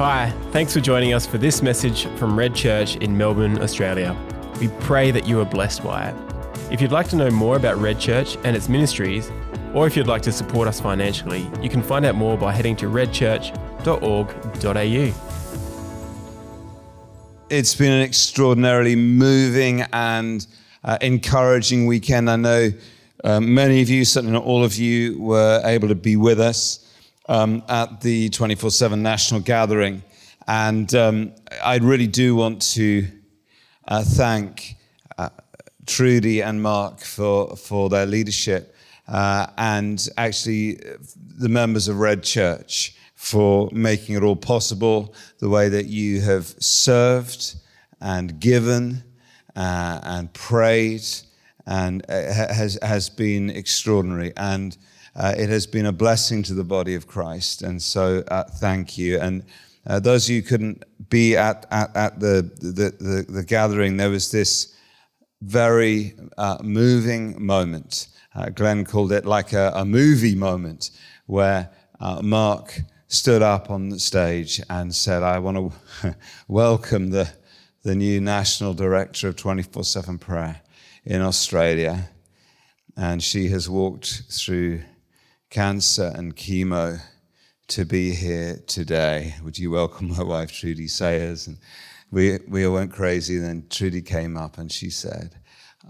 Hi, thanks for joining us for this message from Red Church in Melbourne, Australia. We pray that you are blessed by it. If you'd like to know more about Red Church and its ministries, or if you'd like to support us financially, you can find out more by heading to redchurch.org.au. It's been an extraordinarily moving and uh, encouraging weekend. I know uh, many of you, certainly not all of you, were able to be with us um, at the 24 7 national gathering. And um, I really do want to uh, thank uh, Trudy and Mark for, for their leadership uh, and actually the members of Red Church for making it all possible, the way that you have served and given uh, and prayed and uh, has, has been extraordinary. And uh, it has been a blessing to the body of Christ. And so uh, thank you. And uh, those of you who couldn't be at, at, at the, the, the, the, gathering, there was this very uh, moving moment. Uh, Glenn called it like a, a movie moment where uh, Mark stood up on the stage and said, I want to welcome the, the new national director of 24 7 prayer in Australia. And she has walked through cancer and chemo to be here today. Would you welcome my wife, Trudy Sayers? And we, we all went crazy. And Then Trudy came up and she said,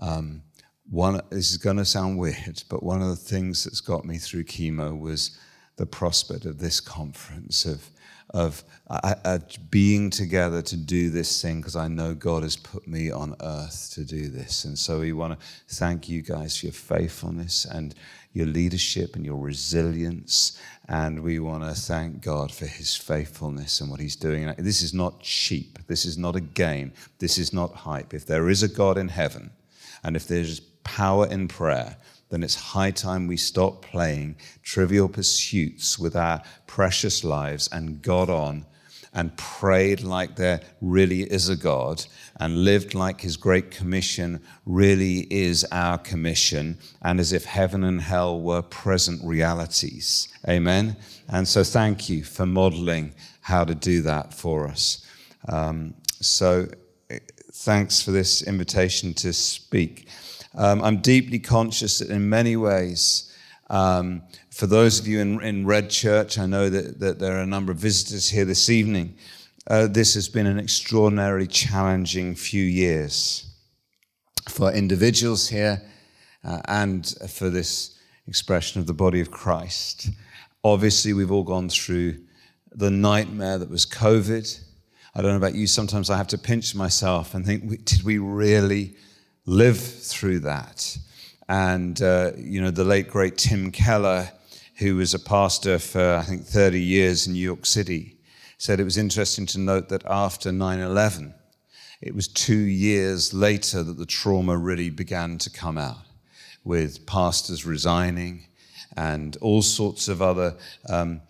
um, one, this is going to sound weird, but one of the things that's got me through chemo was the prospect of this conference, of of uh, uh, being together to do this thing because I know God has put me on earth to do this. And so we want to thank you guys for your faithfulness and your leadership and your resilience. And we want to thank God for his faithfulness and what he's doing. This is not cheap. This is not a game. This is not hype. If there is a God in heaven and if there's power in prayer, then it's high time we stop playing trivial pursuits with our precious lives and got on and prayed like there really is a God and lived like his great commission really is our commission and as if heaven and hell were present realities. Amen. And so thank you for modeling how to do that for us. Um, so thanks for this invitation to speak. Um, I'm deeply conscious that in many ways, um, for those of you in, in, Red Church, I know that, that there are a number of visitors here this evening. Uh, this has been an extraordinarily challenging few years for individuals here uh, and for this expression of the body of Christ. Obviously, we've all gone through the nightmare that was COVID. I don't know about you, sometimes I have to pinch myself and think, did we really? Live through that. And, uh, you know, the late, great Tim Keller, who was a pastor for, I think, 30 years in New York City, said it was interesting to note that after 9 11, it was two years later that the trauma really began to come out, with pastors resigning and all sorts of other um,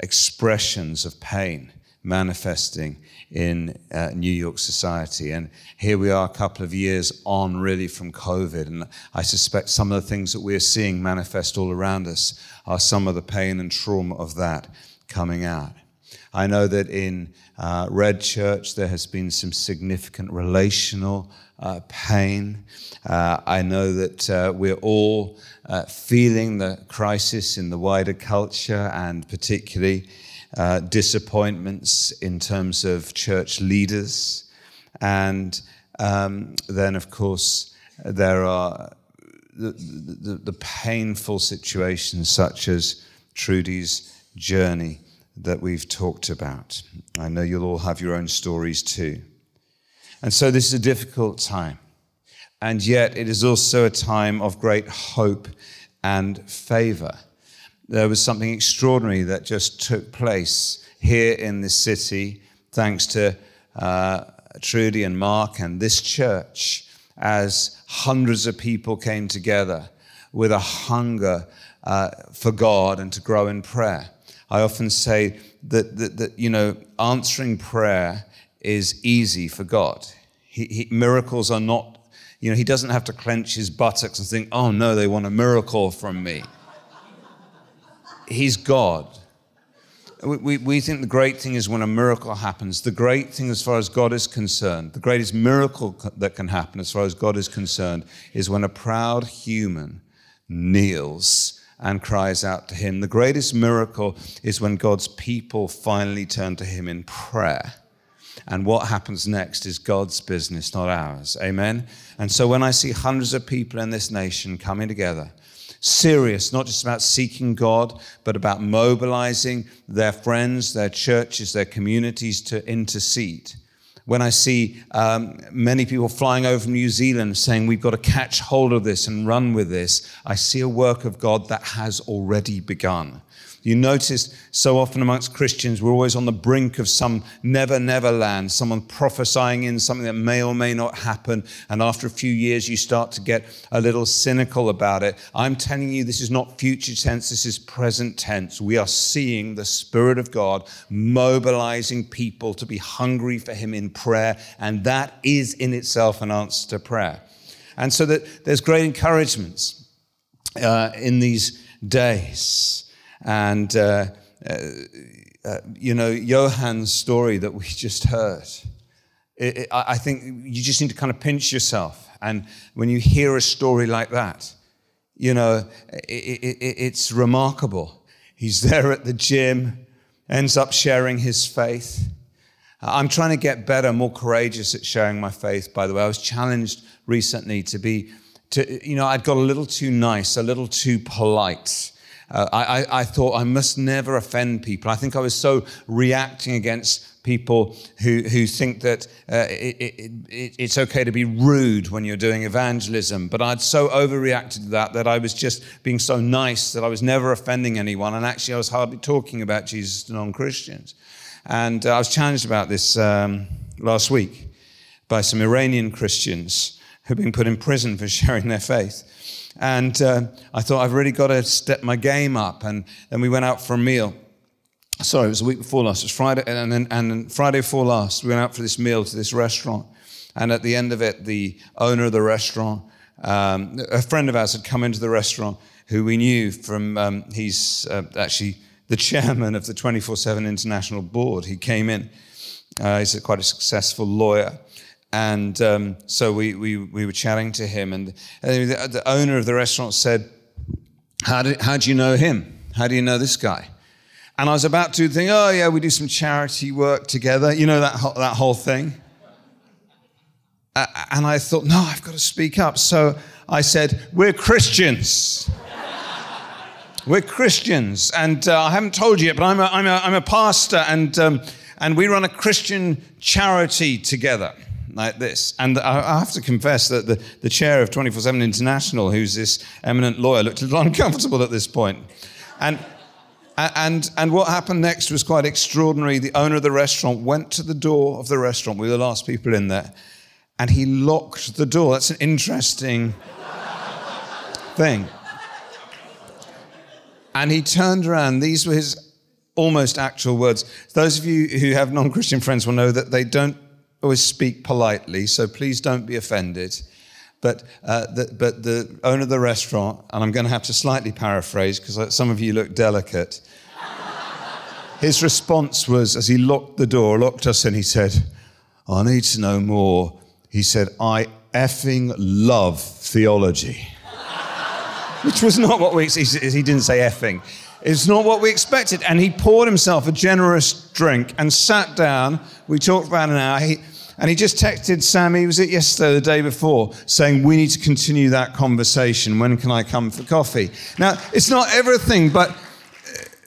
expressions of pain manifesting in uh, New York society. And here we are, a couple of years on, really, from COVID. And I suspect some of the things that we're seeing manifest all around us are some of the pain and trauma of that coming out. I know that in uh, Red Church there has been some significant relational uh, pain. Uh, I know that uh, we're all uh, feeling the crisis in the wider culture and particularly uh, disappointments in terms of church leaders. And um, then, of course, there are the, the, the, painful situations such as Trudy's journey that we've talked about. I know you'll all have your own stories too. And so this is a difficult time. And yet it is also a time of great hope and favor there was something extraordinary that just took place here in this city, thanks to uh, Trudy and Mark and this church, as hundreds of people came together with a hunger uh, for God and to grow in prayer. I often say that, that, that you know, answering prayer is easy for God. He, he, miracles are not, you know, he doesn't have to clench his buttocks and think, oh no, they want a miracle from me. He's God. we, we think the great thing is when a miracle happens. The great thing, as far as God is concerned, the greatest miracle that can happen, as far as God is concerned, is when a proud human kneels and cries out to Him. The greatest miracle is when God's people finally turn to Him in prayer. And what happens next is God's business, not ours. Amen? And so when I see hundreds of people in this nation coming together, serious, not just about seeking God, but about mobilizing their friends, their churches, their communities to intercede. When I see um, many people flying over from New Zealand saying, We've got to catch hold of this and run with this, I see a work of God that has already begun. You notice so often amongst Christians, we're always on the brink of some never, never land, someone prophesying in something that may or may not happen. And after a few years, you start to get a little cynical about it. I'm telling you, this is not future tense, this is present tense. We are seeing the Spirit of God mobilizing people to be hungry for Him in prayer. And that is in itself an answer to prayer. And so that there's great encouragements uh, in these days. And, uh, uh, uh, you know, Johan's story that we just heard, it, it, I think you just need to kind of pinch yourself. And when you hear a story like that, you know, it, it's remarkable. He's there at the gym, ends up sharing his faith. I'm trying to get better, more courageous at sharing my faith, by the way. I was challenged recently to be, to, you know, I'd got a little too nice, a little too polite. Uh, I, I, thought I must never offend people. I think I was so reacting against people who, who think that uh, it, it, it, it's okay to be rude when you're doing evangelism. But I'd so overreacted to that that I was just being so nice that I was never offending anyone. And actually, I was hardly talking about Jesus to non Christians. And uh, I was challenged about this um, last week by some Iranian Christians who've been put in prison for sharing their faith. And uh, I thought, I've really got to step my game up. And then we went out for a meal. Sorry, it was a week before last. It was Friday, and then and Friday before last, we went out for this meal to this restaurant. And at the end of it, the owner of the restaurant, um, a friend of ours had come into the restaurant who we knew from, um, he's uh, actually the chairman of the 24 7 International Board. He came in. Uh, he's a, quite a successful lawyer. And um, so we, we, we were chatting to him, and the, the owner of the restaurant said, how do, how do you know him? How do you know this guy? And I was about to think, oh, yeah, we do some charity work together. You know that, that whole thing? Uh, and I thought, no, I've got to speak up. So I said, we're Christians. we're Christians. And uh, I haven't told you yet, but I'm a, I'm a, I'm a pastor, and, um, and we run a Christian charity together like this. And I have to confess that the, the chair of 24 7 International, who's this eminent lawyer, looked a little uncomfortable at this point. And, and, and what happened next was quite extraordinary. The owner of the restaurant went to the door of the restaurant. We were the last people in there. And he locked the door. That's an interesting thing. And he turned around. These were his almost actual words. Those of you who have non Christian friends will know that they don't always speak politely, so please don't be offended. But, uh, the, but the owner of the restaurant, and I'm going to have to slightly paraphrase because some of you look delicate, his response was as he locked the door, locked us in, he said, I need to know more. He said, I effing love theology. Which was not what we, he, he didn't say effing. It's not what we expected. And he poured himself a generous drink and sat down. We talked about an hour. He, and he just texted Sammy, was it yesterday, the day before, saying, We need to continue that conversation. When can I come for coffee? Now, it's not everything, but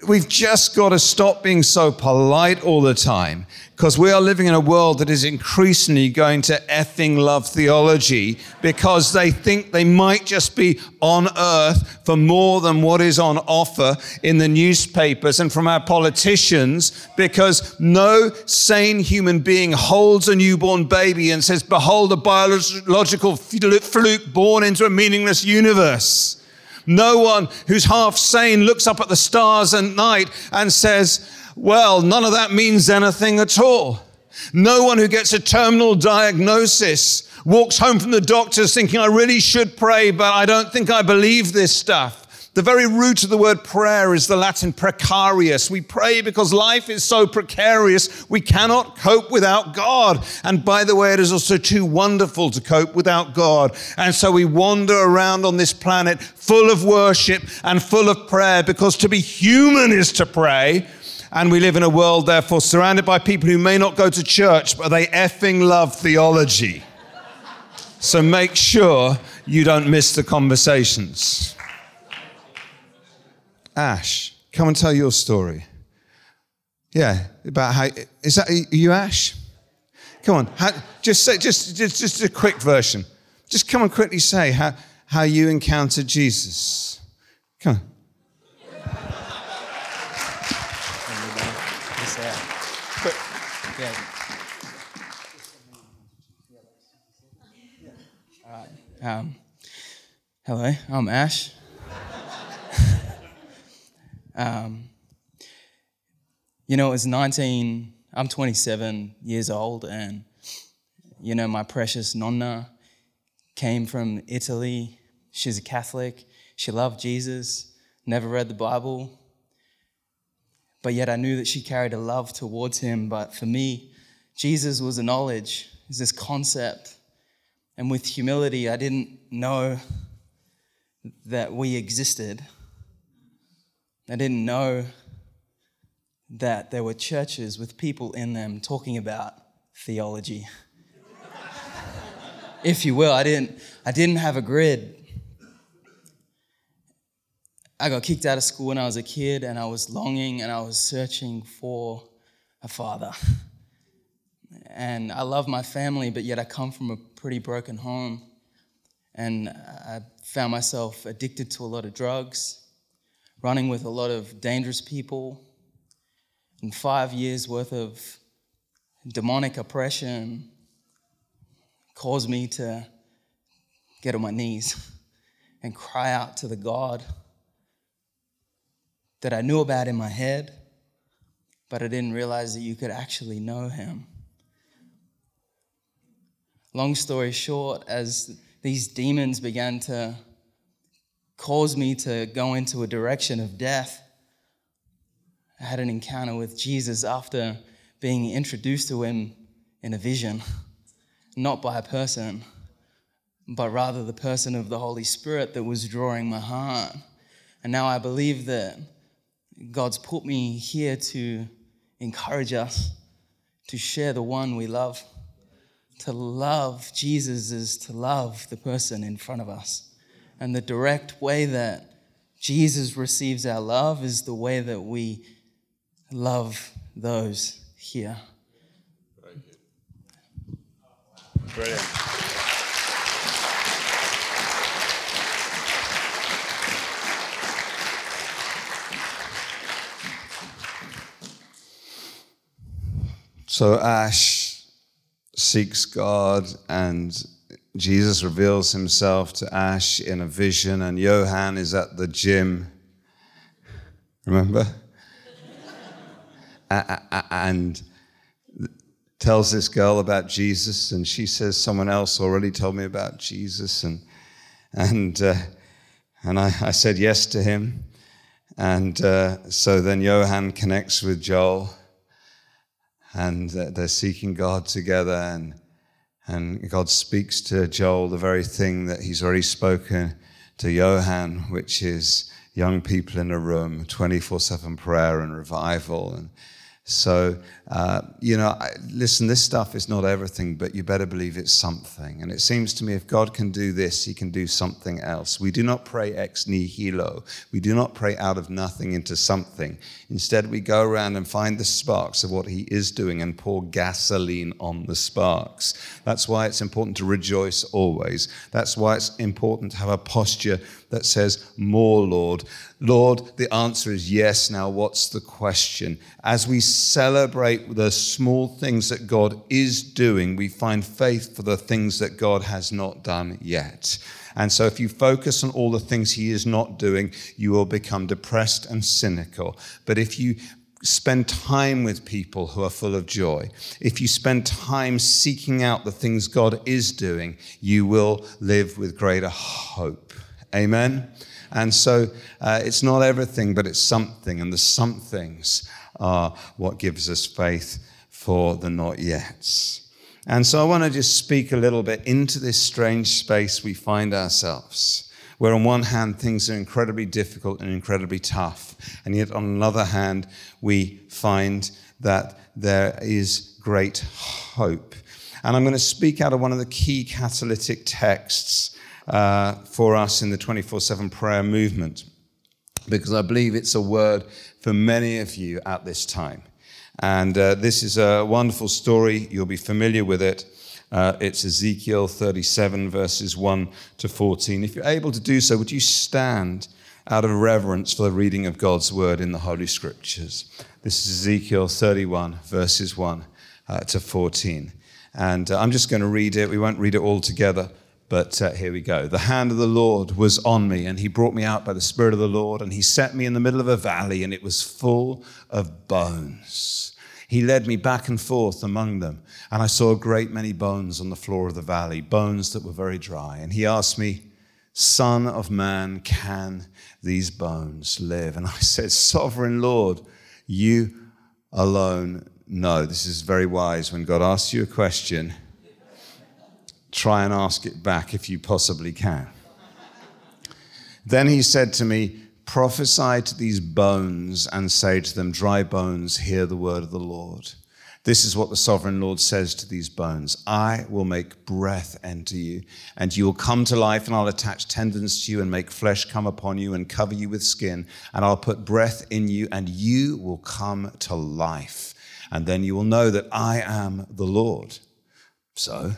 we've just got to stop being so polite all the time because we are living in a world that is increasingly going to effing love theology because they think they might just be on earth for more than what is on offer in the newspapers and from our politicians because no sane human being holds a newborn baby and says, Behold, a biological fluke born into a meaningless universe. No one who's half sane looks up at the stars at night and says, Well, none of that means anything at all. No one who gets a terminal diagnosis walks home from the doctors thinking, I really should pray, but I don't think I believe this stuff. The very root of the word prayer is the Latin precarious. We pray because life is so precarious, we cannot cope without God. And by the way, it is also too wonderful to cope without God. And so we wander around on this planet full of worship and full of prayer because to be human is to pray. And we live in a world, therefore, surrounded by people who may not go to church, but they effing love theology. So make sure you don't miss the conversations. Ash, come and tell your story. Yeah, about how is that you Ash? Come on, how, just say just, just just a quick version. Just come and quickly say how how you encountered Jesus. Come on. Um, hello, I'm Ash. Um, you know, it was 19, I'm 27 years old, and, you know, my precious nonna came from Italy. She's a Catholic. She loved Jesus, never read the Bible, but yet I knew that she carried a love towards him. But for me, Jesus was a knowledge, is this concept and with humility, I didn't know that we existed. I didn't know that there were churches with people in them talking about theology. if you will, I didn't, I didn't have a grid. I got kicked out of school when I was a kid, and I was longing and I was searching for a father. And I love my family, but yet I come from a pretty broken home. And I found myself addicted to a lot of drugs, running with a lot of dangerous people, and five years worth of demonic oppression caused me to get on my knees and cry out to the God that I knew about in my head, but I didn't realize that you could actually know him. Long story short, as these demons began to cause me to go into a direction of death, I had an encounter with Jesus after being introduced to him in a vision, not by a person, but rather the person of the Holy Spirit that was drawing my heart. And now I believe that God's put me here to encourage us to share the one we love to love Jesus is to love the person in front of us. And the direct way that Jesus receives our love is the way that we love those here. Brilliant. So, Ash, seeks God and Jesus reveals himself to Ash in a vision, and Johan is at the gym. Remember? and tells this girl about Jesus, and she says, Someone else already told me about Jesus. And, and, uh, and I, I, said yes to him. And uh, so then Johan connects with Joel and they're seeking God together. And, and God speaks to Joel the very thing that he's already spoken to Johan, which is young people in a room, 24 7 prayer and revival. And so, uh, you know, I, listen, this stuff is not everything, but you better believe it's something. And it seems to me if God can do this, he can do something else. We do not pray ex nihilo. We do not pray out of nothing into something. Instead, we go around and find the sparks of what he is doing and pour gasoline on the sparks. That's why it's important to rejoice always. That's why it's important to have a posture that says, More, Lord. Lord, the answer is yes. Now, what's the question? As we celebrate the small things that God is doing, we find faith for the things that God has not done yet. And so, if you focus on all the things He is not doing, you will become depressed and cynical. But if you spend time with people who are full of joy, if you spend time seeking out the things God is doing, you will live with greater hope. Amen. And so uh, it's not everything, but it's something. And the somethings are what gives us faith for the not yets. And so I want to just speak a little bit into this strange space we find ourselves, where on one hand things are incredibly difficult and incredibly tough, and yet on another hand we find that there is great hope. And I'm going to speak out of one of the key catalytic texts uh, for us in the 24 7 prayer movement, because I believe it's a word for many of you at this time. And uh, this is a wonderful story. You'll be familiar with it. Uh, it's Ezekiel 37, verses 1 to 14. If you're able to do so, would you stand out of reverence for the reading of God's word in the Holy Scriptures? This is Ezekiel 31, verses 1 uh, to 14. And uh, I'm just going to read it. We won't read it all together, but uh, here we go. The hand of the Lord was on me, and he brought me out by the Spirit of the Lord, and he set me in the middle of a valley, and it was full of bones. He led me back and forth among them, and I saw a great many bones on the floor of the valley, bones that were very dry. And he asked me, Son of man, can these bones live? And I said, Sovereign Lord, you alone know. This is very wise. When God asks you a question, try and ask it back if you possibly can. then he said to me, Prophesy to these bones and say to them, Dry bones, hear the word of the Lord. This is what the sovereign Lord says to these bones I will make breath enter you, and you will come to life, and I'll attach tendons to you, and make flesh come upon you, and cover you with skin, and I'll put breath in you, and you will come to life. And then you will know that I am the Lord. So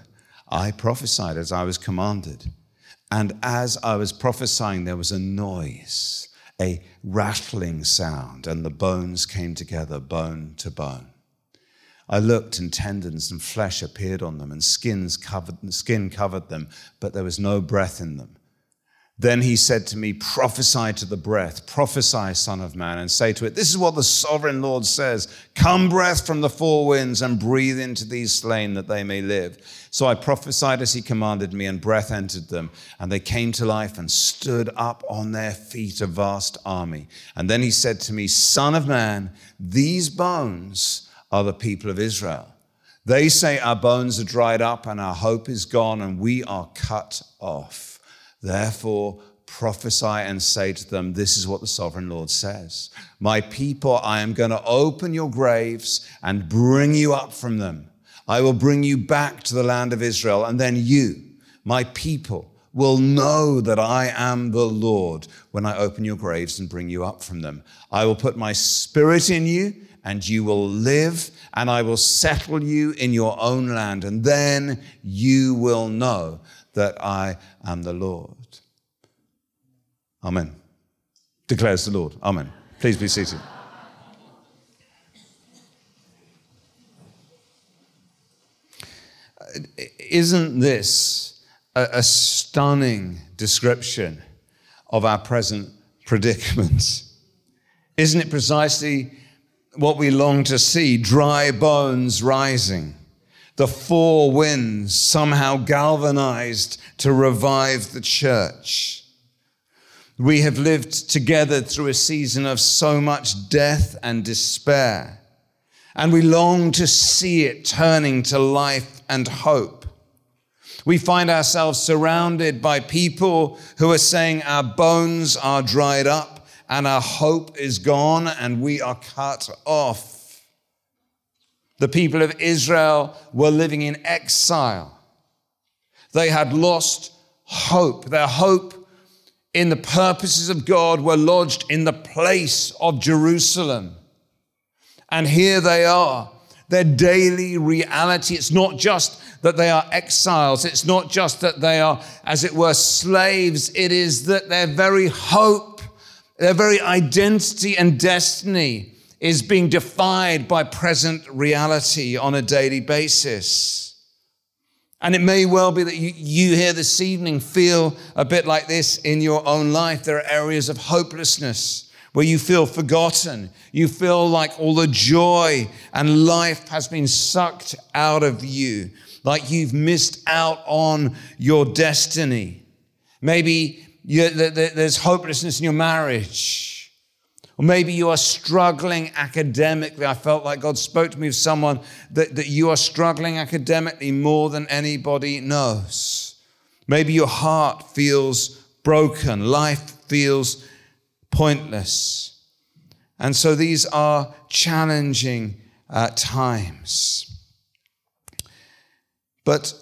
I prophesied as I was commanded. And as I was prophesying, there was a noise a rattling sound, and the bones came together, bone to bone. I looked, and tendons and flesh appeared on them, and skins covered, skin covered them, but there was no breath in them. Then he said to me, Prophesy to the breath, prophesy, Son of Man, and say to it, This is what the sovereign Lord says Come, breath from the four winds, and breathe into these slain that they may live. So I prophesied as he commanded me, and breath entered them, and they came to life and stood up on their feet, a vast army. And then he said to me, Son of Man, these bones are the people of Israel. They say, Our bones are dried up, and our hope is gone, and we are cut off. Therefore, prophesy and say to them, This is what the sovereign Lord says My people, I am going to open your graves and bring you up from them. I will bring you back to the land of Israel, and then you, my people, will know that I am the Lord when I open your graves and bring you up from them. I will put my spirit in you, and you will live, and I will settle you in your own land, and then you will know that I am the Lord. Amen. Declares the Lord. Amen. Please be seated. Uh, isn't this a, a stunning description of our present predicament? Isn't it precisely what we long to see? Dry bones rising the four winds somehow galvanized to revive the church. We have lived together through a season of so much death and despair, and we long to see it turning to life and hope. We find ourselves surrounded by people who are saying our bones are dried up and our hope is gone and we are cut off. The people of Israel were living in exile. They had lost hope. Their hope in the purposes of God were lodged in the place of Jerusalem. And here they are. Their daily reality. It's not just that they are exiles. It's not just that they are, as it were, slaves. It is that their very hope, their very identity and destiny is being defied by present reality on a daily basis. And it may well be that you, you here this evening feel a bit like this in your own life. There are areas of hopelessness where you feel forgotten. You feel like all the joy and life has been sucked out of you, like you've missed out on your destiny. Maybe there's hopelessness in your marriage. Or maybe you are struggling academically. I felt like God spoke to me of someone that, that you are struggling academically more than anybody knows. Maybe your heart feels broken, life feels pointless. And so these are challenging uh, times. But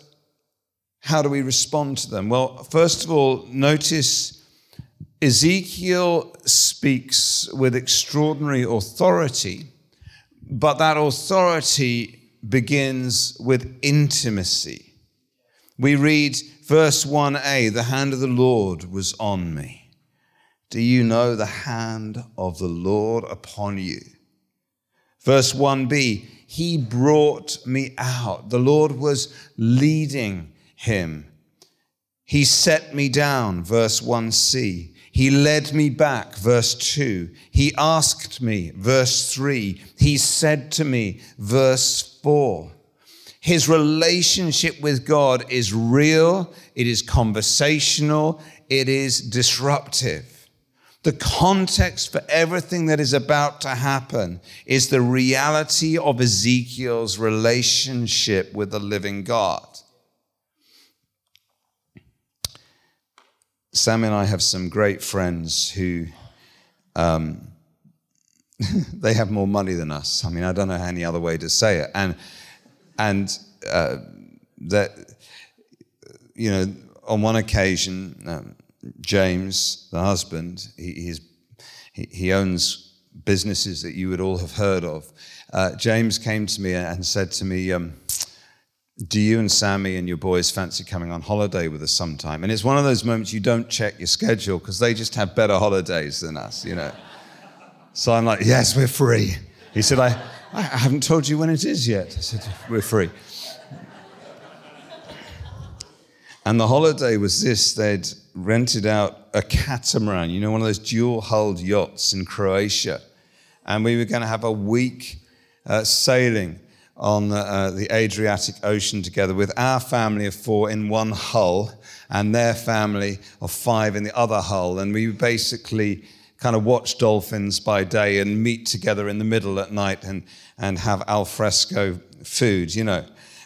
how do we respond to them? Well, first of all, notice Ezekiel speaks with extraordinary authority, but that authority begins with intimacy. We read verse 1a the hand of the Lord was on me. Do you know the hand of the Lord upon you? Verse 1b, he brought me out. The Lord was leading him. He set me down, verse 1c. He led me back, verse 2. He asked me, verse 3. He said to me, verse 4. His relationship with God is real, it is conversational, it is disruptive. The context for everything that is about to happen is the reality of Ezekiel's relationship with the living God. Sam and I have some great friends who um, they have more money than us. I mean, I don't know any other way to say it. And and uh, that you know, on one occasion, um, James, the husband, he, he, he, owns businesses that you would all have heard of. Uh, James came to me and said to me, um, Do you and Sammy and your boys fancy coming on holiday with us sometime? And it's one of those moments you don't check your schedule because they just have better holidays than us, you know. so I'm like, Yes, we're free. He said, I, I haven't told you when it is yet. I said, We're free. And the holiday was this they'd rented out a catamaran, you know, one of those dual hulled yachts in Croatia. And we were going to have a week uh, sailing on the, uh, the Adriatic Ocean together with our family of four in one hull and their family of five in the other hull. And we basically kind of watch dolphins by day and meet together in the middle at night and, and have al fresco food, you know.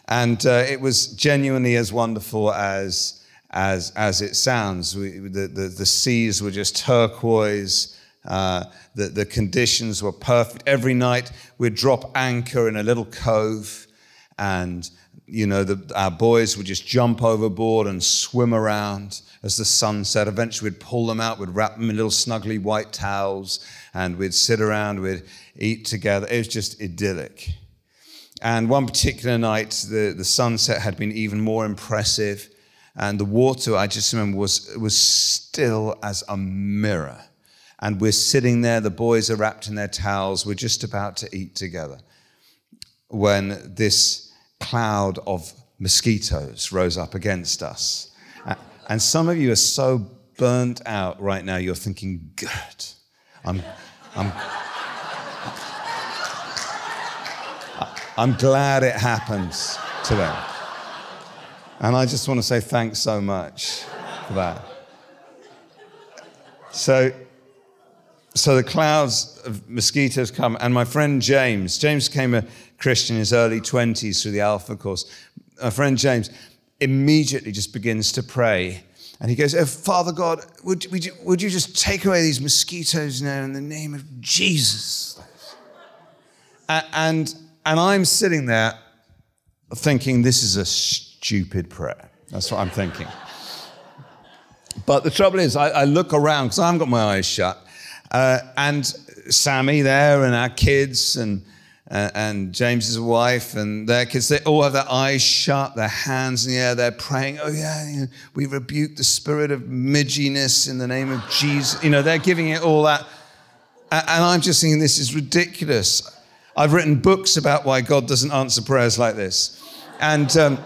And uh, it was genuinely as wonderful as, as, as it sounds. We, the, the, the, seas were just turquoise. Uh, the, the conditions were perfect. Every night we'd drop anchor in a little cove, and you know the, our boys would just jump overboard and swim around as the sun set. Eventually, we'd pull them out, we'd wrap them in little snuggly white towels, and we'd sit around, we'd eat together. It was just idyllic. And one particular night, the, the sunset had been even more impressive. And the water, I just remember, was, was still as a mirror. And we're sitting there, the boys are wrapped in their towels, we're just about to eat together. When this cloud of mosquitoes rose up against us. And some of you are so burnt out right now, you're thinking, good, I'm, I'm, I'm glad it happens today. And I just want to say thanks so much for that. So, so the clouds of mosquitoes come, and my friend James, James became a Christian in his early 20s through the Alpha course. My friend James immediately just begins to pray. And he goes, oh, Father God, would, would, you, would you just take away these mosquitoes now in the name of Jesus? And and I'm sitting there thinking, this is a stupid prayer. That's what I'm thinking. But the trouble is, I, I look around because I haven't got my eyes shut. Uh, and Sammy there, and our kids, and, uh, and James's wife, and their kids, they all have their eyes shut, their hands in the air. They're praying, Oh, yeah, we rebuke the spirit of midginess in the name of Jesus. You know, they're giving it all that. And I'm just thinking, this is ridiculous. I've written books about why God doesn't answer prayers like this. And um,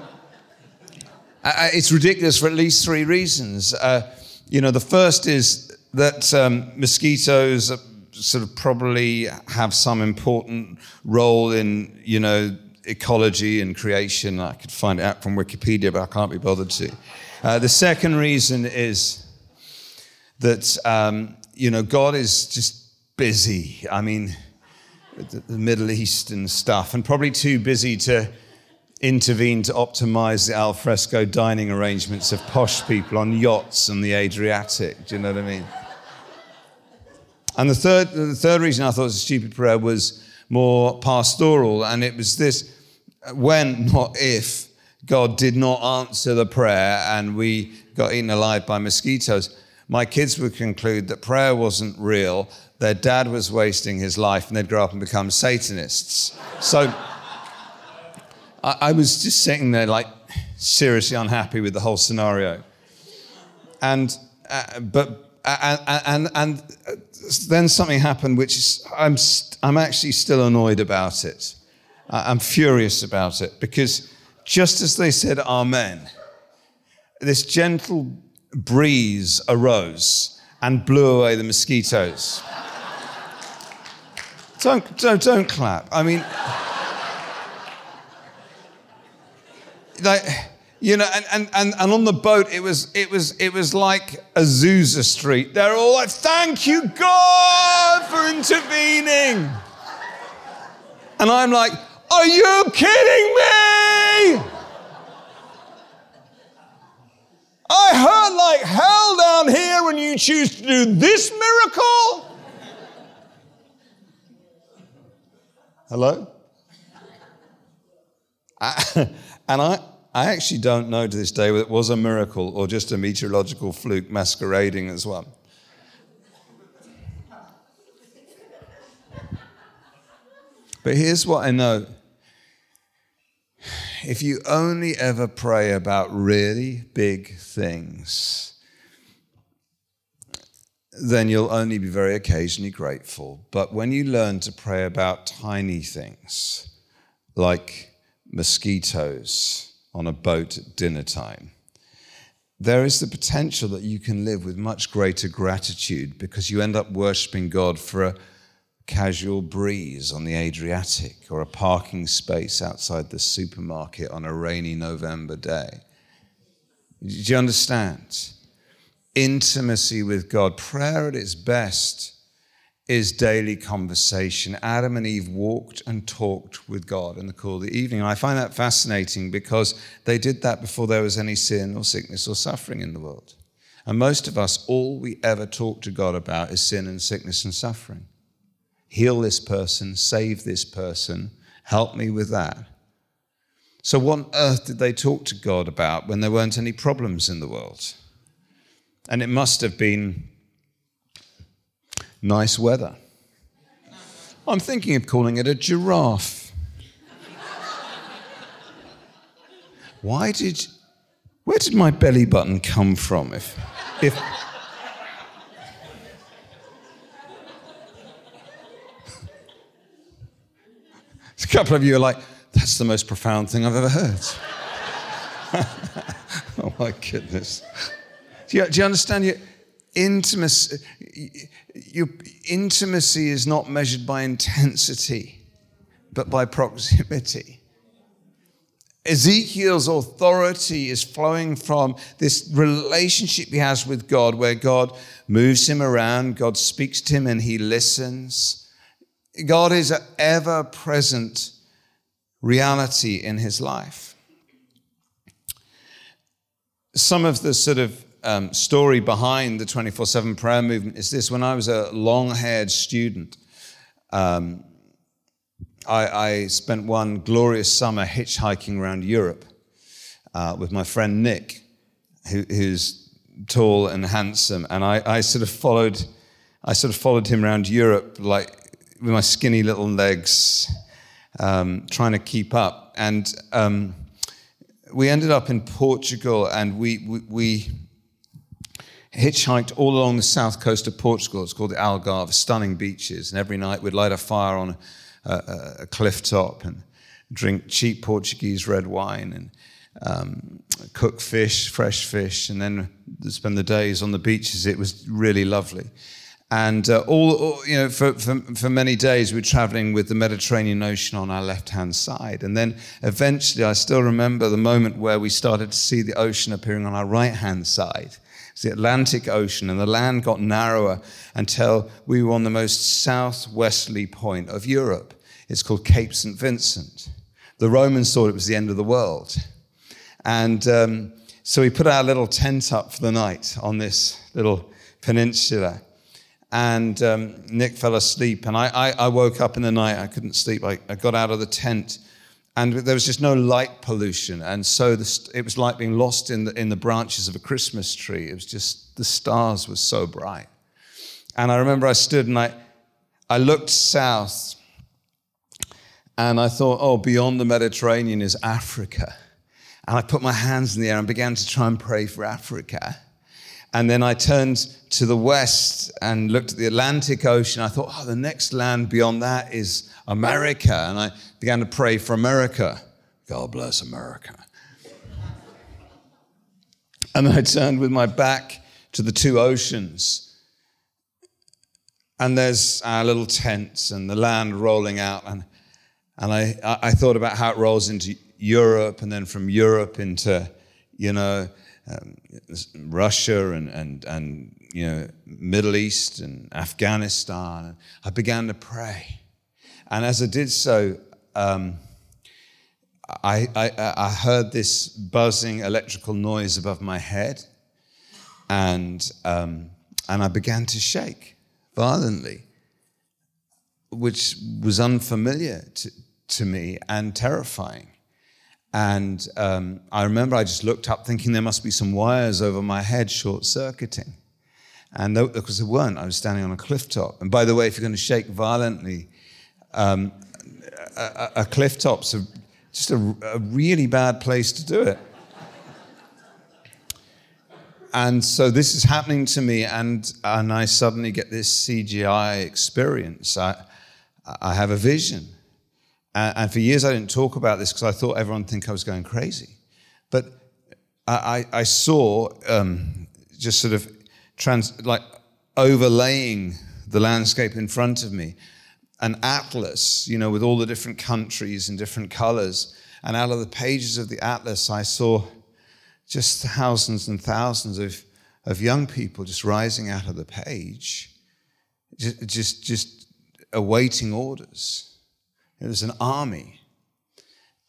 it's ridiculous for at least three reasons. Uh, you know, the first is that um, mosquitoes sort of probably have some important role in, you know, ecology and creation. I could find it out from Wikipedia, but I can't be bothered to. Uh, the second reason is that, um, you know, God is just busy. I mean, the, Middle East and stuff, and probably too busy to intervene to optimize the alfresco dining arrangements of posh people on yachts on the Adriatic. Do you know what I mean? And the third, the third reason I thought it was a stupid prayer was more pastoral, and it was this when, not if, God did not answer the prayer and we got eaten alive by mosquitoes, my kids would conclude that prayer wasn't real, their dad was wasting his life, and they'd grow up and become Satanists. So I, I was just sitting there, like, seriously unhappy with the whole scenario. And, uh, but, uh, and, and, and then something happened, which is, I'm, st- I'm actually still annoyed about it. I'm furious about it because just as they said Amen, this gentle breeze arose and blew away the mosquitoes. don't, don't, don't clap. I mean, like, you know, and, and, and, and on the boat, it was, it, was, it was like Azusa Street. They're all like, thank you, God, for intervening. And I'm like, are you kidding me? I hurt like hell down here when you choose to do this miracle? Hello? I, and I, I actually don't know to this day whether it was a miracle or just a meteorological fluke masquerading as one. But here's what I know if you only ever pray about really big things, then you'll only be very occasionally grateful. But when you learn to pray about tiny things, like mosquitoes on a boat at dinner time, there is the potential that you can live with much greater gratitude because you end up worshiping God for a casual breeze on the Adriatic or a parking space outside the supermarket on a rainy November day. Do you understand? Intimacy with God. Prayer at its best is daily conversation. Adam and Eve walked and talked with God in the cool of the evening. And I find that fascinating because they did that before there was any sin or sickness or suffering in the world. And most of us, all we ever talk to God about is sin and sickness and suffering heal this person, save this person, help me with that. So, what on earth did they talk to God about when there weren't any problems in the world? And it must have been nice weather. I'm thinking of calling it a giraffe. Why did, where did my belly button come from? If, if, A couple of you are like, that's the most profound thing I've ever heard. oh my goodness. Do you, do you understand? Your intimacy, your intimacy is not measured by intensity, but by proximity. Ezekiel's authority is flowing from this relationship he has with God, where God moves him around, God speaks to him, and he listens. God is an ever present reality in his life. Some of the sort of um, story behind the 24 7 prayer movement is this when I was a long haired student, um, I, I, spent one glorious summer hitchhiking around Europe uh, with my friend Nick, who, who's tall and handsome, and I, I sort of followed. I sort of followed him around Europe like with my skinny little legs, um, trying to keep up. And um, we ended up in Portugal and we, we, we, hitchhiked all along the south coast of Portugal. It's called the Algarve, stunning beaches. And every night we'd light a fire on a, a, a cliff top and drink cheap Portuguese red wine and um, cook fish, fresh fish, and then spend the days on the beaches. It was really lovely. And uh, all, all, you know, for, for, for many days, we were traveling with the Mediterranean Ocean on our left hand side. And then eventually, I still remember the moment where we started to see the ocean appearing on our right hand side. The Atlantic Ocean, and the land got narrower until we were on the most southwesterly point of Europe. It's called Cape St. Vincent. The Romans thought it was the end of the world. And um, so we put our little tent up for the night on this little peninsula. And um, Nick fell asleep, and I, I, I, woke up in the night. I couldn't sleep. I, I got out of the tent and there was just no light pollution. And so the, it was like being lost in the, in the branches of a Christmas tree. It was just, the stars were so bright. And I remember I stood and I, I looked south and I thought, oh, beyond the Mediterranean is Africa. And I put my hands in the air and began to try and pray for Africa. And then I turned to the west and looked at the Atlantic Ocean. I thought, oh, the next land beyond that is America. And I began to pray for America. God bless America. and I turned with my back to the two oceans. And there's our little tents and the land rolling out. And, and I, I thought about how it rolls into Europe and then from Europe into, you know, um, Russia and, and, and, you know, Middle East and Afghanistan. I began to pray. And as I did so, um, I, I, I, heard this buzzing electrical noise above my head, and, um, and I began to shake violently, which was unfamiliar to, to me and terrifying. And um, I remember I just looked up thinking there must be some wires over my head short circuiting. And because there weren't, I was standing on a cliff top. And by the way, if you're going to shake violently, um, a, a, cliff top's a, just a, a really bad place to do it. and so this is happening to me, and, and I suddenly get this CGI experience. I, I have a vision. And, and for years I didn't talk about this because I thought everyone would think I was going crazy. But I, I saw um, just sort of trans, like overlaying the landscape in front of me an atlas, you know, with all the different countries and different colors. And out of the pages of the atlas, I saw just thousands and thousands of, of young people just rising out of the page, just, just, just awaiting orders. It was an army.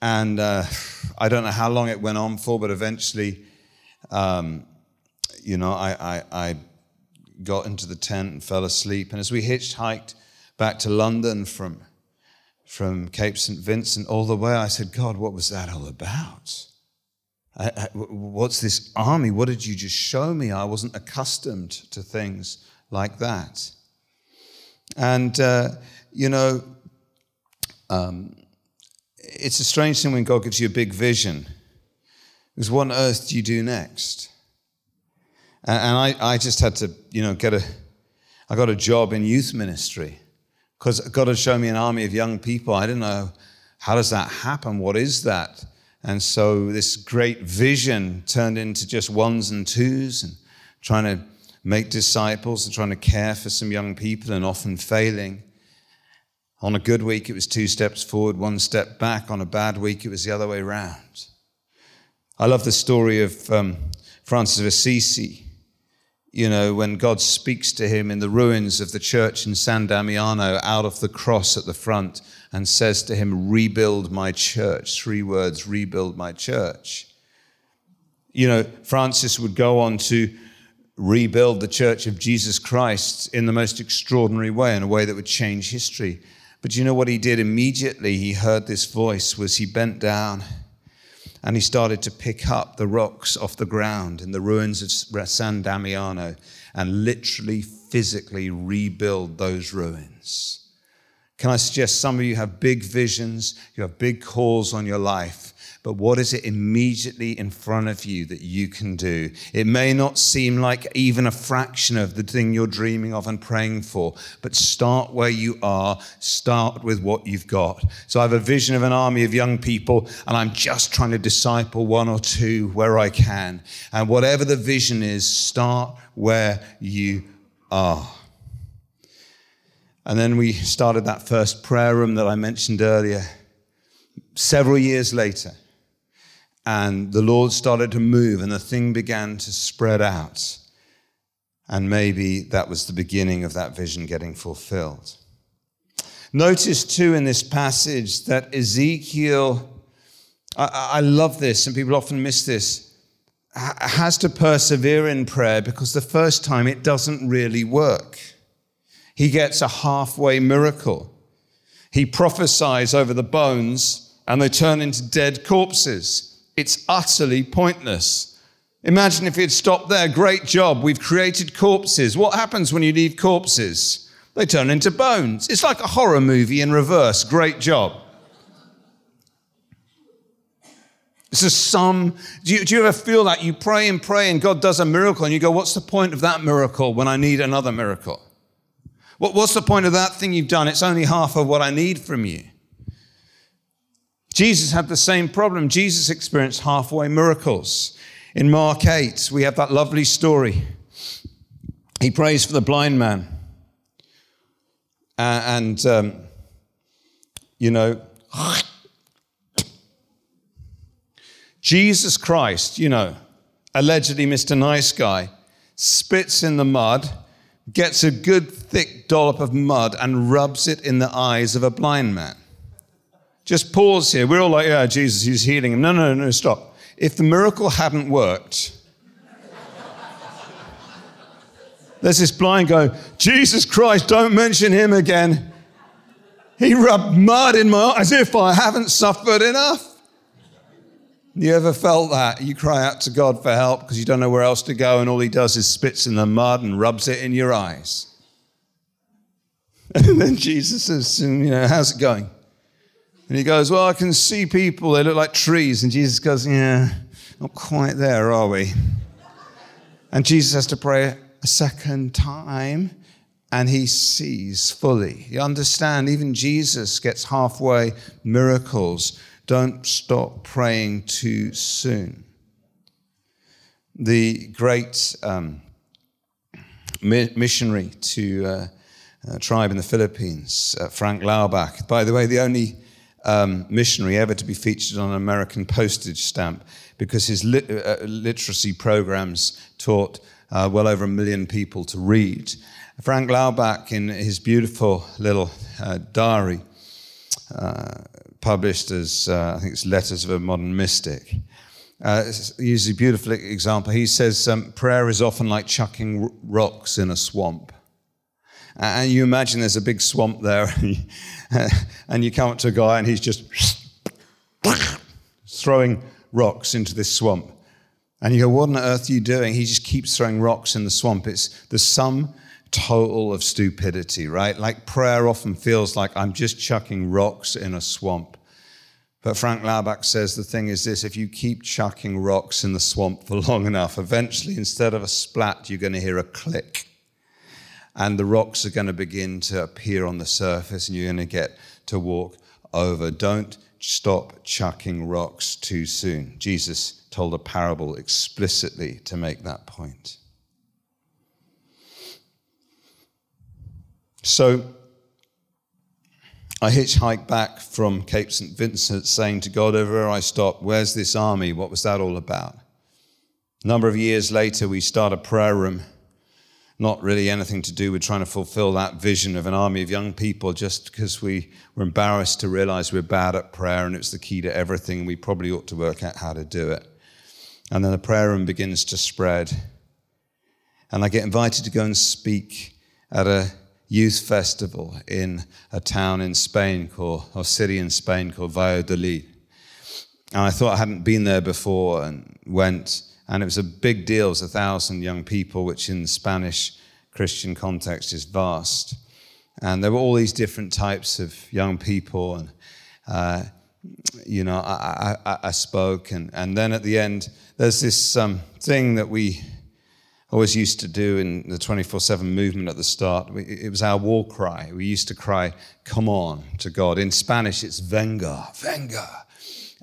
And uh, I don't know how long it went on for, but eventually, um, you know, I, I, I got into the tent and fell asleep. And as we hitchhiked back to London from, from Cape St. Vincent all the way, I said, God, what was that all about? I, I, what's this army? What did you just show me? I wasn't accustomed to things like that. And, uh, you know, um, it's a strange thing when God gives you a big vision. Because what on earth do you do next? And, I, I just had to, you know, get a, I got a job in youth ministry because God had shown me an army of young people. I didn't know how does that happen? What is that? And so this great vision turned into just ones and twos and trying to make disciples and trying to care for some young people and often failing. On a good week, it was two steps forward, one step back. On a bad week, it was the other way around. I love the story of um, Francis of Assisi you know, when God speaks to him in the ruins of the church in San Damiano out of the cross at the front and says to him, Rebuild my church. Three words, rebuild my church. You know, Francis would go on to rebuild the church of Jesus Christ in the most extraordinary way, in a way that would change history. But you know what he did immediately? He heard this voice was he bent down and he started to pick up the rocks off the ground in the ruins of San Damiano and literally, physically rebuild those ruins. Can I suggest some of you have big visions, you have big calls on your life, but what is it immediately in front of you that you can do? It may not seem like even a fraction of the thing you're dreaming of and praying for, but start where you are, start with what you've got. So I have a vision of an army of young people, and I'm just trying to disciple one or two where I can. And whatever the vision is, start where you are. And then we started that first prayer room that I mentioned earlier. Several years later, and the Lord started to move, and the thing began to spread out. And maybe that was the beginning of that vision getting fulfilled. Notice too in this passage that Ezekiel, I, I love this, and people often miss this, has to persevere in prayer because the first time it doesn't really work. He gets a halfway miracle. He prophesies over the bones and they turn into dead corpses. It's utterly pointless. Imagine if he'd stopped there. Great job. We've created corpses. What happens when you leave corpses? They turn into bones. It's like a horror movie in reverse. Great job. It's a sum. Do you, do you ever feel that? You pray and pray and God does a miracle and you go, What's the point of that miracle when I need another miracle? What, what's the point of that thing you've done? It's only half of what I need from you. Jesus had the same problem. Jesus experienced halfway miracles. In Mark 8, we have that lovely story. He prays for the blind man. Uh, and, um, you know, Jesus Christ, you know, allegedly Mr. Nice Guy, spits in the mud, gets a good thick dollop of mud, and rubs it in the eyes of a blind man. Just pause here. We're all like, yeah, Jesus, he's healing him. No, no, no, stop. If the miracle hadn't worked, there's this blind guy, Jesus Christ, don't mention him again. He rubbed mud in my eyes as if I haven't suffered enough. You ever felt that? You cry out to God for help because you don't know where else to go, and all he does is spits in the mud and rubs it in your eyes. And then Jesus says, You know, how's it going? And he goes, Well, I can see people, they look like trees. And Jesus goes, Yeah, not quite there, are we? And Jesus has to pray a second time and he sees fully. You understand, even Jesus gets halfway miracles don't stop praying too soon. The great um, missionary to uh, a tribe in the Philippines, uh, Frank Laubach, by the way, the only um, missionary ever to be featured on an American postage stamp because his lit- uh, literacy programs taught uh, well over a million people to read. Frank Laubach, in his beautiful little uh, diary, uh, published as, uh, I think it's Letters of a Modern Mystic. Uh, uses a beautiful example. He says, um, Prayer is often like chucking rocks in a swamp. And you imagine there's a big swamp there, and you come up to a guy and he's just throwing rocks into this swamp. And you go, What on earth are you doing? He just keeps throwing rocks in the swamp. It's the sum total of stupidity, right? Like prayer often feels like I'm just chucking rocks in a swamp. But Frank Laubach says the thing is this if you keep chucking rocks in the swamp for long enough, eventually, instead of a splat, you're going to hear a click. And the rocks are going to begin to appear on the surface, and you're going to get to walk over. Don't stop chucking rocks too soon. Jesus told a parable explicitly to make that point. So I hitchhiked back from Cape St. Vincent saying to God, everywhere I stopped, where's this army? What was that all about? A number of years later, we start a prayer room, not really anything to do with trying to fulfill that vision of an army of young people, just because we were embarrassed to realize we're bad at prayer and it's the key to everything. We probably ought to work out how to do it. And then the prayer room begins to spread. And I get invited to go and speak at a youth festival in a town in Spain called, or city in Spain called Valladolid. And I thought I hadn't been there before and went, and it was a big deal. It was a thousand young people, which in the Spanish Christian context is vast. And there were all these different types of young people, and uh, you know, I, I, I, spoke, and, and then at the end, there's this um, thing that we always used to do in the 24 7 movement at the start. It was our war cry. We used to cry, Come on, to God. In Spanish, it's venga, venga.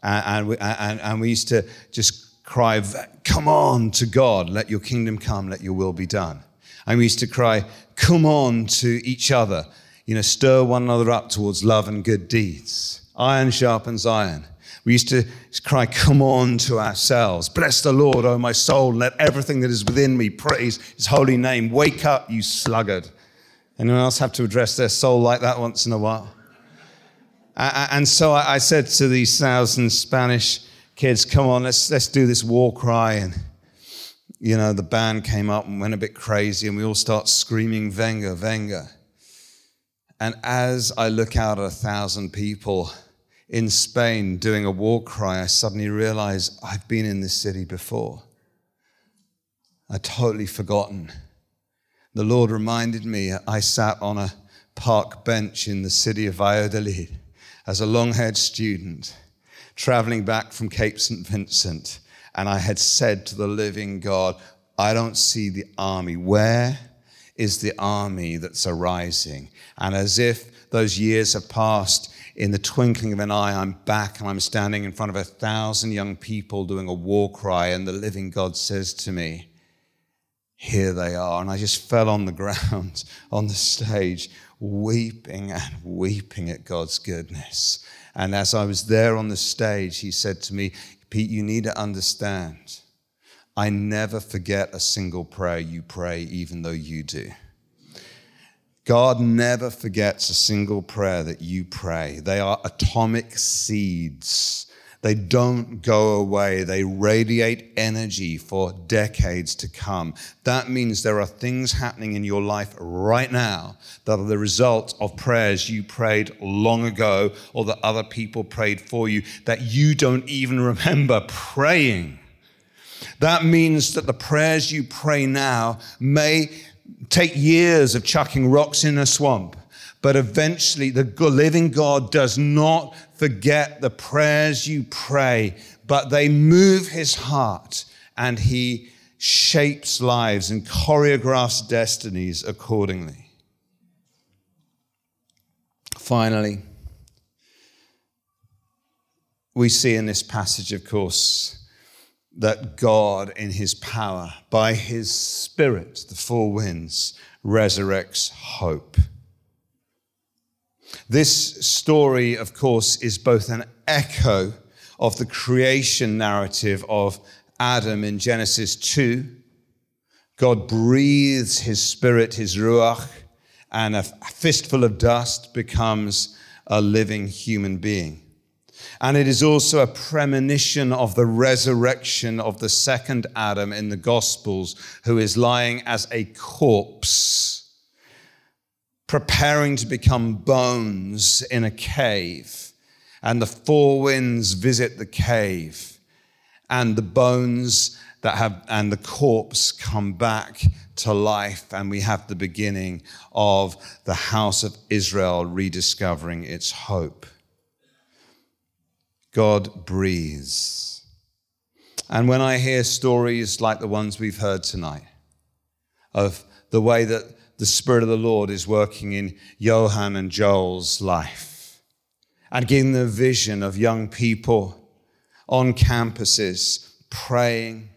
And, we, and, and we used to just cry, Come on to God, let your kingdom come, let your will be done. And we used to cry, Come on to each other, you know, stir one another up towards love and good deeds. Iron sharpens iron. We used to cry, Come on to ourselves. Bless the Lord, O my soul, and let everything that is within me praise his holy name. Wake up, you sluggard. Anyone else have to address their soul like that once in a while? And so I said to these thousand Spanish kids, Come on, let's, let's do this war cry. And, you know, the band came up and went a bit crazy, and we all start screaming, Venga, Venga. And as I look out at a thousand people in Spain doing a war cry, I suddenly realize I've been in this city before. I'd totally forgotten. The Lord reminded me I sat on a park bench in the city of Valladolid as a long haired student traveling back from Cape St. Vincent, and I had said to the living God, I don't see the army. Where is the army that's arising? And as if those years have passed, in the twinkling of an eye, I'm back and I'm standing in front of a thousand young people doing a war cry, and the living God says to me, Here they are. And I just fell on the ground on the stage, weeping and weeping at God's goodness. And as I was there on the stage, he said to me, Pete, you need to understand, I never forget a single prayer you pray, even though you do. God never forgets a single prayer that you pray. They are atomic seeds. They don't go away. They radiate energy for decades to come. That means there are things happening in your life right now that are the result of prayers you prayed long ago or that other people prayed for you that you don't even remember praying. That means that the prayers you pray now may take years of chucking rocks in a swamp. But eventually, the living God does not forget the prayers you pray, but they move his heart and he shapes lives and choreographs destinies accordingly. Finally, we see in this passage, of course, that God, in his power, by his spirit, the four winds, resurrects hope. This story, of course, is both an echo of the creation narrative of Adam in Genesis 2. God breathes his spirit, his ruach, and a fistful of dust becomes a living human being. And it is also a premonition of the resurrection of the second Adam in the Gospels, who is lying as a corpse, preparing to become bones in a cave. And the four winds visit the cave, and the bones that have, and the corpse come back to life, and we have the beginning of the house of Israel rediscovering its hope. God breathes. And when I hear stories like the ones we've heard tonight of the way that the Spirit of the Lord is working in Johan and Joel's life and giving the vision of young people on campuses praying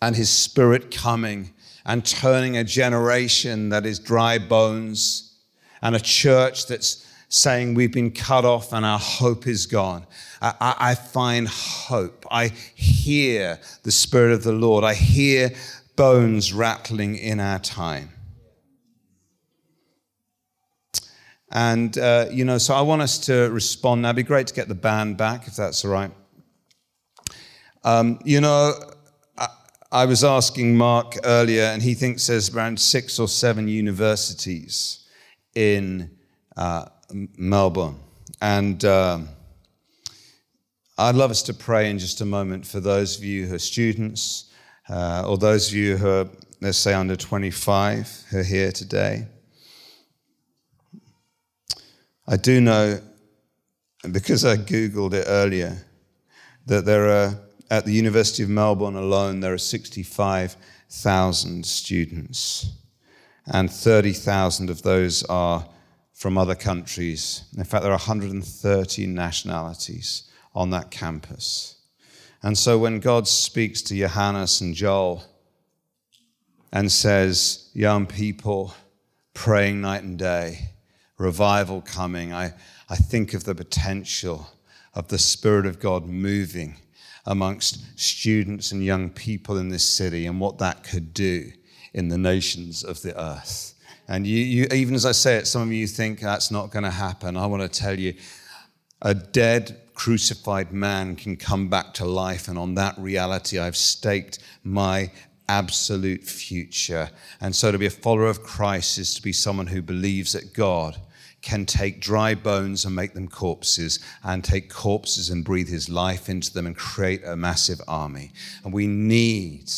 and His Spirit coming and turning a generation that is dry bones and a church that's saying we've been cut off and our hope is gone. I, I, I, find hope. I hear the Spirit of the Lord. I hear bones rattling in our time. And, uh, you know, so I want us to respond now. It'd be great to get the band back, if that's all right. Um, you know, I, I was asking Mark earlier, and he thinks there's around six or seven universities in uh, Melbourne. And um, I'd love us to pray in just a moment for those of you who are students uh, or those of you who are, let's say, under 25 who are here today. I do know, because I Googled it earlier, that there are, at the University of Melbourne alone, there are 65,000 students, and 30,000 of those are from other countries. In fact, there are 130 nationalities on that campus. And so when God speaks to Johannes and Joel and says, Young people praying night and day, revival coming, I, I think of the potential of the Spirit of God moving amongst students and young people in this city and what that could do in the nations of the earth. And you, you, even as I say it, some of you think that's not going to happen. I want to tell you a dead, crucified man can come back to life. And on that reality, I've staked my absolute future. And so to be a follower of Christ is to be someone who believes that God can take dry bones and make them corpses, and take corpses and breathe his life into them and create a massive army. And we need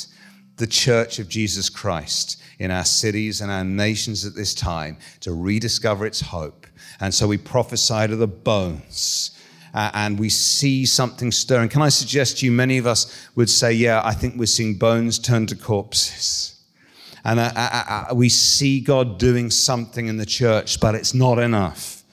the church of Jesus Christ in our cities and our nations at this time to rediscover its hope. And so we prophesy to the bones. Uh, and we see something stirring. Can I suggest to you, many of us would say, Yeah, I think we're seeing bones turn to corpses. And uh, uh, uh we see God doing something in the church, but it's not enough.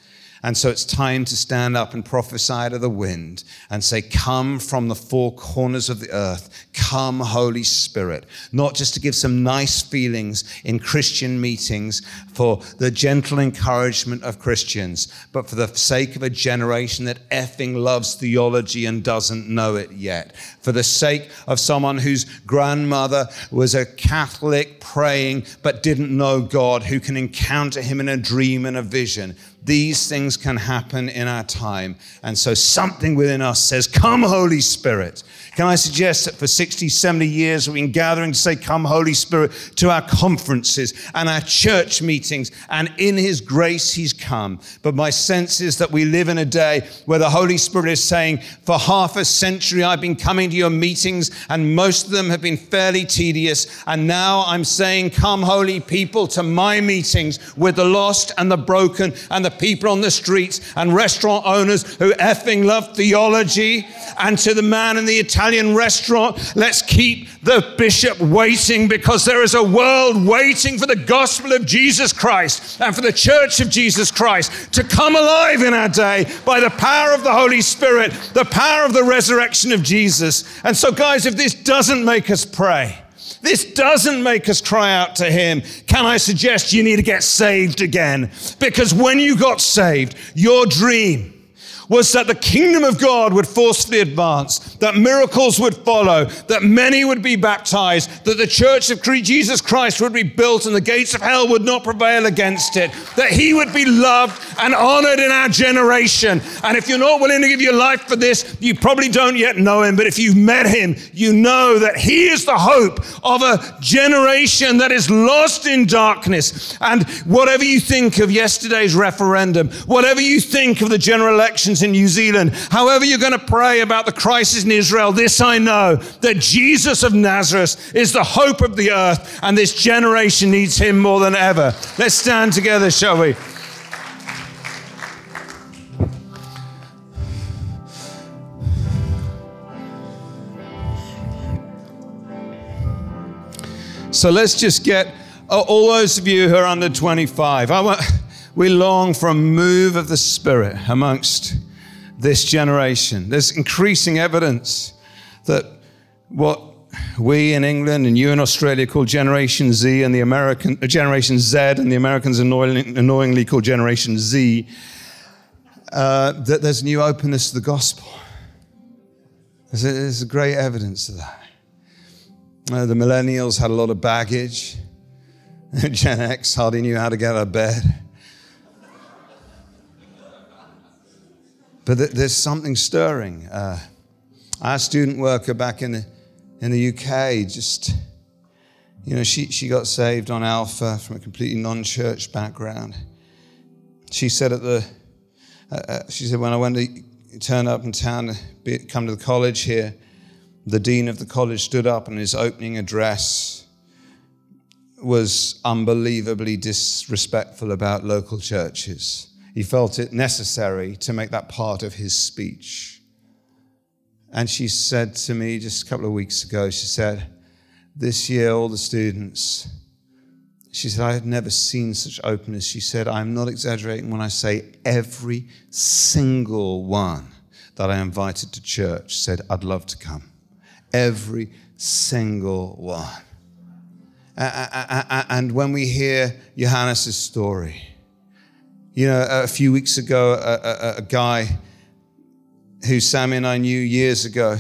And so it's time to stand up and prophesy to the wind and say, Come from the four corners of the earth. Come, Holy Spirit. Not just to give some nice feelings in Christian meetings for the gentle encouragement of Christians, but for the sake of a generation that effing loves theology and doesn't know it yet. For the sake of someone whose grandmother was a Catholic praying but didn't know God, who can encounter him in a dream and a vision these things can happen in our time. And so something within us says, Come, Holy Spirit. Can I suggest that for 60, 70 years we've been gathering to say, Come, Holy Spirit, to our conferences and our church meetings, and in His grace He's come. But my sense is that we live in a day where the Holy Spirit is saying, For half a century I've been coming to your meetings, and most of them have been fairly tedious. And now I'm saying, Come, holy people, to my meetings with the lost and the broken and the people on the streets and restaurant owners who effing love theology, and to the man in the Italian Italian restaurant. Let's keep the bishop waiting because there is a world waiting for the gospel of Jesus Christ and for the church of Jesus Christ to come alive in our day by the power of the Holy Spirit, the power of the resurrection of Jesus. And so, guys, if this doesn't make us pray, this doesn't make us cry out to Him. Can I suggest you need to get saved again? Because when you got saved, your dream, was that the kingdom of God would forcefully advance, that miracles would follow, that many would be baptized, that the church of Jesus Christ would be built and the gates of hell would not prevail against it, that he would be loved and honored in our generation. And if you're not willing to give your life for this, you probably don't yet know him. But if you've met him, you know that he is the hope of a generation that is lost in darkness. And whatever you think of yesterday's referendum, whatever you think of the general elections, in New Zealand, however you're going to pray about the crisis in Israel, this I know that Jesus of Nazareth is the hope of the earth, and this generation needs him more than ever. Let's stand together, shall we? So let's just get uh, all those of you who are under 25. I want, we long for a move of the Spirit amongst this generation. There's increasing evidence that what we in England and you in Australia call Generation Z and the American uh, Generation Z and the Americans annoyingly, annoyingly call Generation Z, uh, that there's new openness to the gospel. There's, there's great evidence of that. Uh, the millennials had a lot of baggage. Gen X hardly knew how to get out of bed. But there's something stirring. Uh, our student worker back in the, in the UK just, you know, she, she got saved on Alpha from a completely non church background. She said at the, uh, uh, she said, when I went to turn up in town to be, come to the college here, the dean of the college stood up and his opening address was unbelievably disrespectful about local churches he felt it necessary to make that part of his speech. And she said to me just a couple of weeks ago, she said, This year, all the students, she said, I had never seen such openness. She said, I'm not exaggerating when I say every single one that I invited to church said, I'd love to come. Every single one. And when we hear Johannes' story, you know, a few weeks ago, a, a, a guy who Samie and I knew years ago.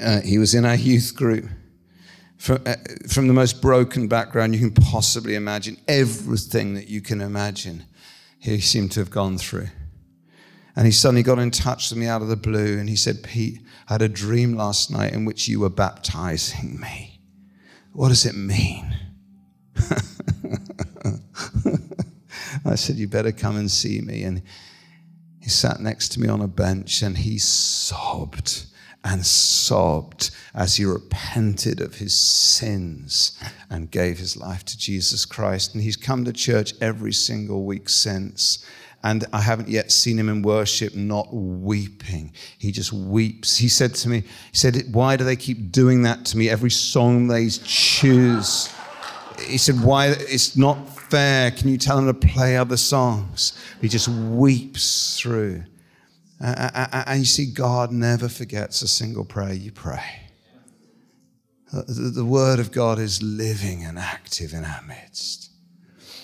Uh, he was in our youth group from, uh, from the most broken background you can possibly imagine, everything that you can imagine, he seemed to have gone through. And he suddenly got in touch with me out of the blue and he said, Pete, I had a dream last night in which you were baptizing me. What does it mean? I said, You better come and see me. And he sat next to me on a bench and he sobbed and sobbed as he repented of his sins and gave his life to Jesus Christ. And he's come to church every single week since. And I haven't yet seen him in worship not weeping. He just weeps. He said to me, He said, Why do they keep doing that to me? Every song they choose. He said, Why? It's not Can you tell him to play other songs? He just weeps through. And you see, God never forgets a single prayer you pray. The word of God is living and active in our midst.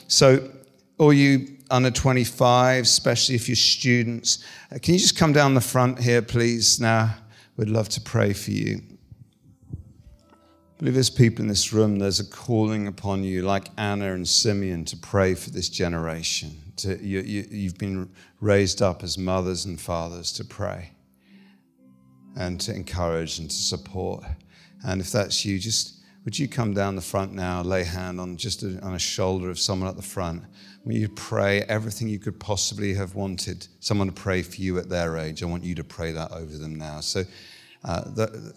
So, all you under 25, especially if you're students, uh, can you just come down the front here, please? Now, we'd love to pray for you. I believe there's people in this room, there's a calling upon you, like Anna and Simeon, to pray for this generation to, you, you, you've been raised up as mothers and fathers to pray and to encourage and to support. And if that's you, just would you come down the front now, lay hand on just a, on a shoulder of someone at the front? When you pray everything you could possibly have wanted someone to pray for you at their age, I want you to pray that over them now. So, uh,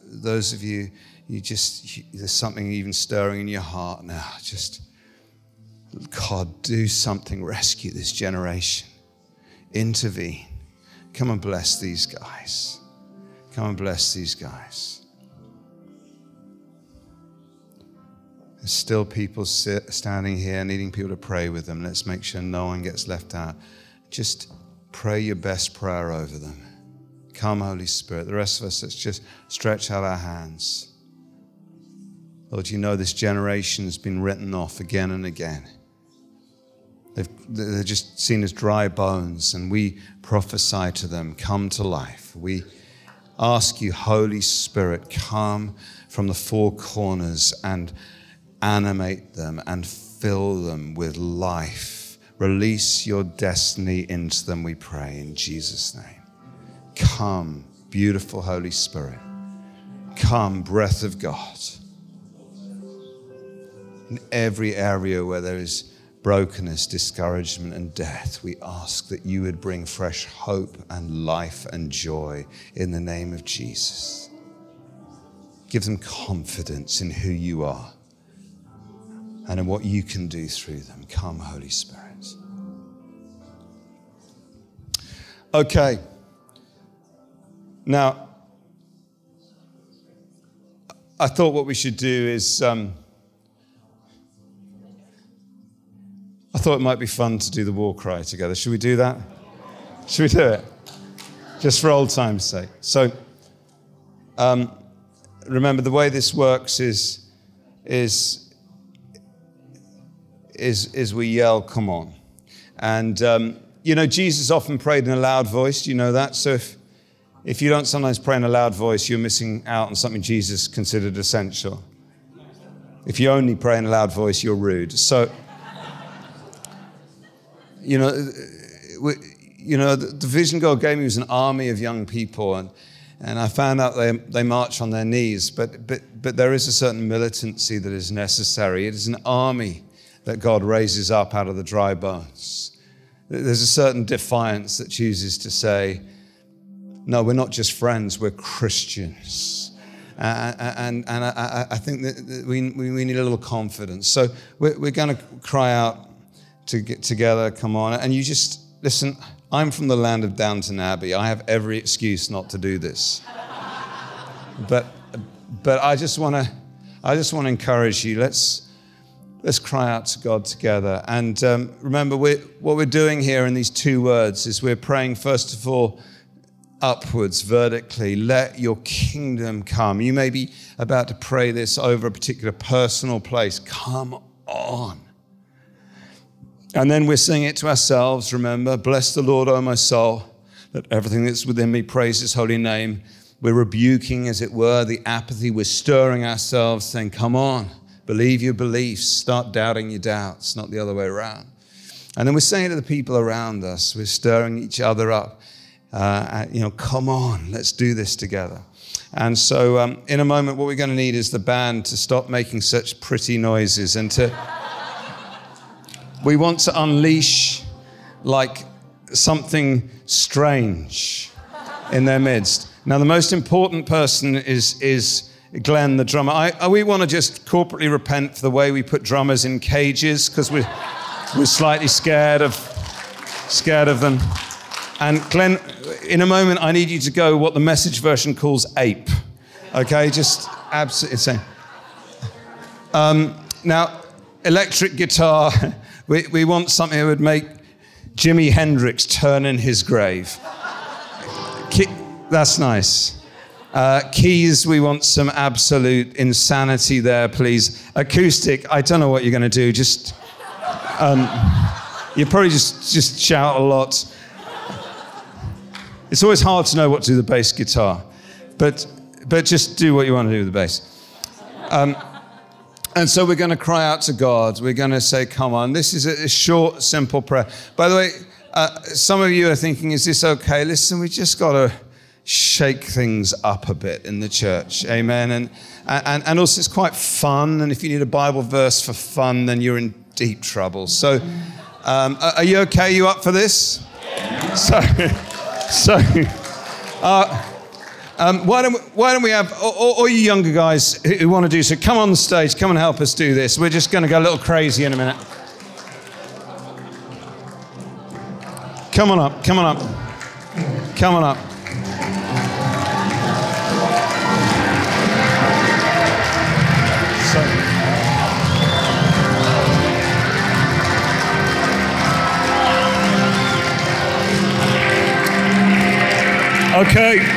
those of you, you just, there's something even stirring in your heart now. Just God, do something, rescue this generation, intervene. Come and bless these guys. Come and bless these guys. There's still people sit, standing here needing people to pray with them. Let's make sure no one gets left out. Just pray your best prayer over them. Come, Holy Spirit. The rest of us, let's just stretch out our hands. Lord, you know this generation has been written off again and again. They've, they're just seen as dry bones, and we prophesy to them, come to life. We ask you, Holy Spirit, come from the four corners and animate them and fill them with life. Release your destiny into them, we pray, in Jesus' name. Come, beautiful Holy Spirit. Come, breath of God. In every area where there is brokenness, discouragement, and death, we ask that you would bring fresh hope and life and joy in the name of Jesus. Give them confidence in who you are and in what you can do through them. Come, Holy Spirit. Okay. Now, I thought what we should do is. Um, I thought it might be fun to do the war cry together. Should we do that? Should we do it? Just for old time's sake. So, um, remember the way this works is, is, is, is we yell, come on. And, um, you know, Jesus often prayed in a loud voice. Do you know that? So if, if you don't sometimes pray in a loud voice, you're missing out on something Jesus considered essential. If you only pray in a loud voice, you're rude. So, you know, we, you know, the, the, vision God gave me was an army of young people, and, and I found out they, they march on their knees, but, but, but there is a certain militancy that is necessary. It is an army that God raises up out of the dry bones. There's a certain defiance that chooses to say, no, we're not just friends, we're Christians. And, and I, I, think that we, we need a little confidence. So we're, we're going to cry out to get together, come on. And you just, listen, I'm from the land of Downton Abbey. I have every excuse not to do this. but, but I just want to, I just want to encourage you. Let's, let's cry out to God together. And um, remember, we're, what we're doing here in these two words is we're praying, first of all, upwards, vertically. Let your kingdom come. You may be about to pray this over a particular personal place. Come on. And then we're singing it to ourselves, remember, bless the Lord, O my soul. That everything that's within me praise his holy name. We're rebuking, as it were, the apathy. We're stirring ourselves, saying, Come on, believe your beliefs, start doubting your doubts, not the other way around. And then we're saying to the people around us, we're stirring each other up, uh, you know, come on, let's do this together. And so, um, in a moment, what we're going to need is the band to stop making such pretty noises and to. We want to unleash like something strange in their midst. Now, the most important person is, is Glenn, the drummer. I, I, we want to just corporately repent for the way we put drummers in cages because we're, we're slightly scared of, scared of them. And Glenn, in a moment, I need you to go what the message version calls ape. Okay, just absolutely insane. Um, now, electric guitar, we, we want something that would make Jimi Hendrix turn in his grave. That's nice. Uh, keys, we want some absolute insanity there, please. Acoustic, I don't know what you're going to do. Just, um, you probably just just shout a lot. It's always hard to know what to do with the bass guitar, but, but just do what you want to do with the bass. Um, and so we're going to cry out to God. We're going to say, Come on. This is a, short, simple prayer. By the way, uh, some of you are thinking, Is this okay? Listen, we just got to shake things up a bit in the church. Amen. And, and, and also, it's quite fun. And if you need a Bible verse for fun, then you're in deep trouble. So, um, are you okay? Are you up for this? So. So, uh, um, why, don't we, why don't we have all, all, you younger guys who, who want to do so? Come on the stage, come and help us do this. We're just going to go a little crazy in a minute. Come on up, come on up, come on up. Okay.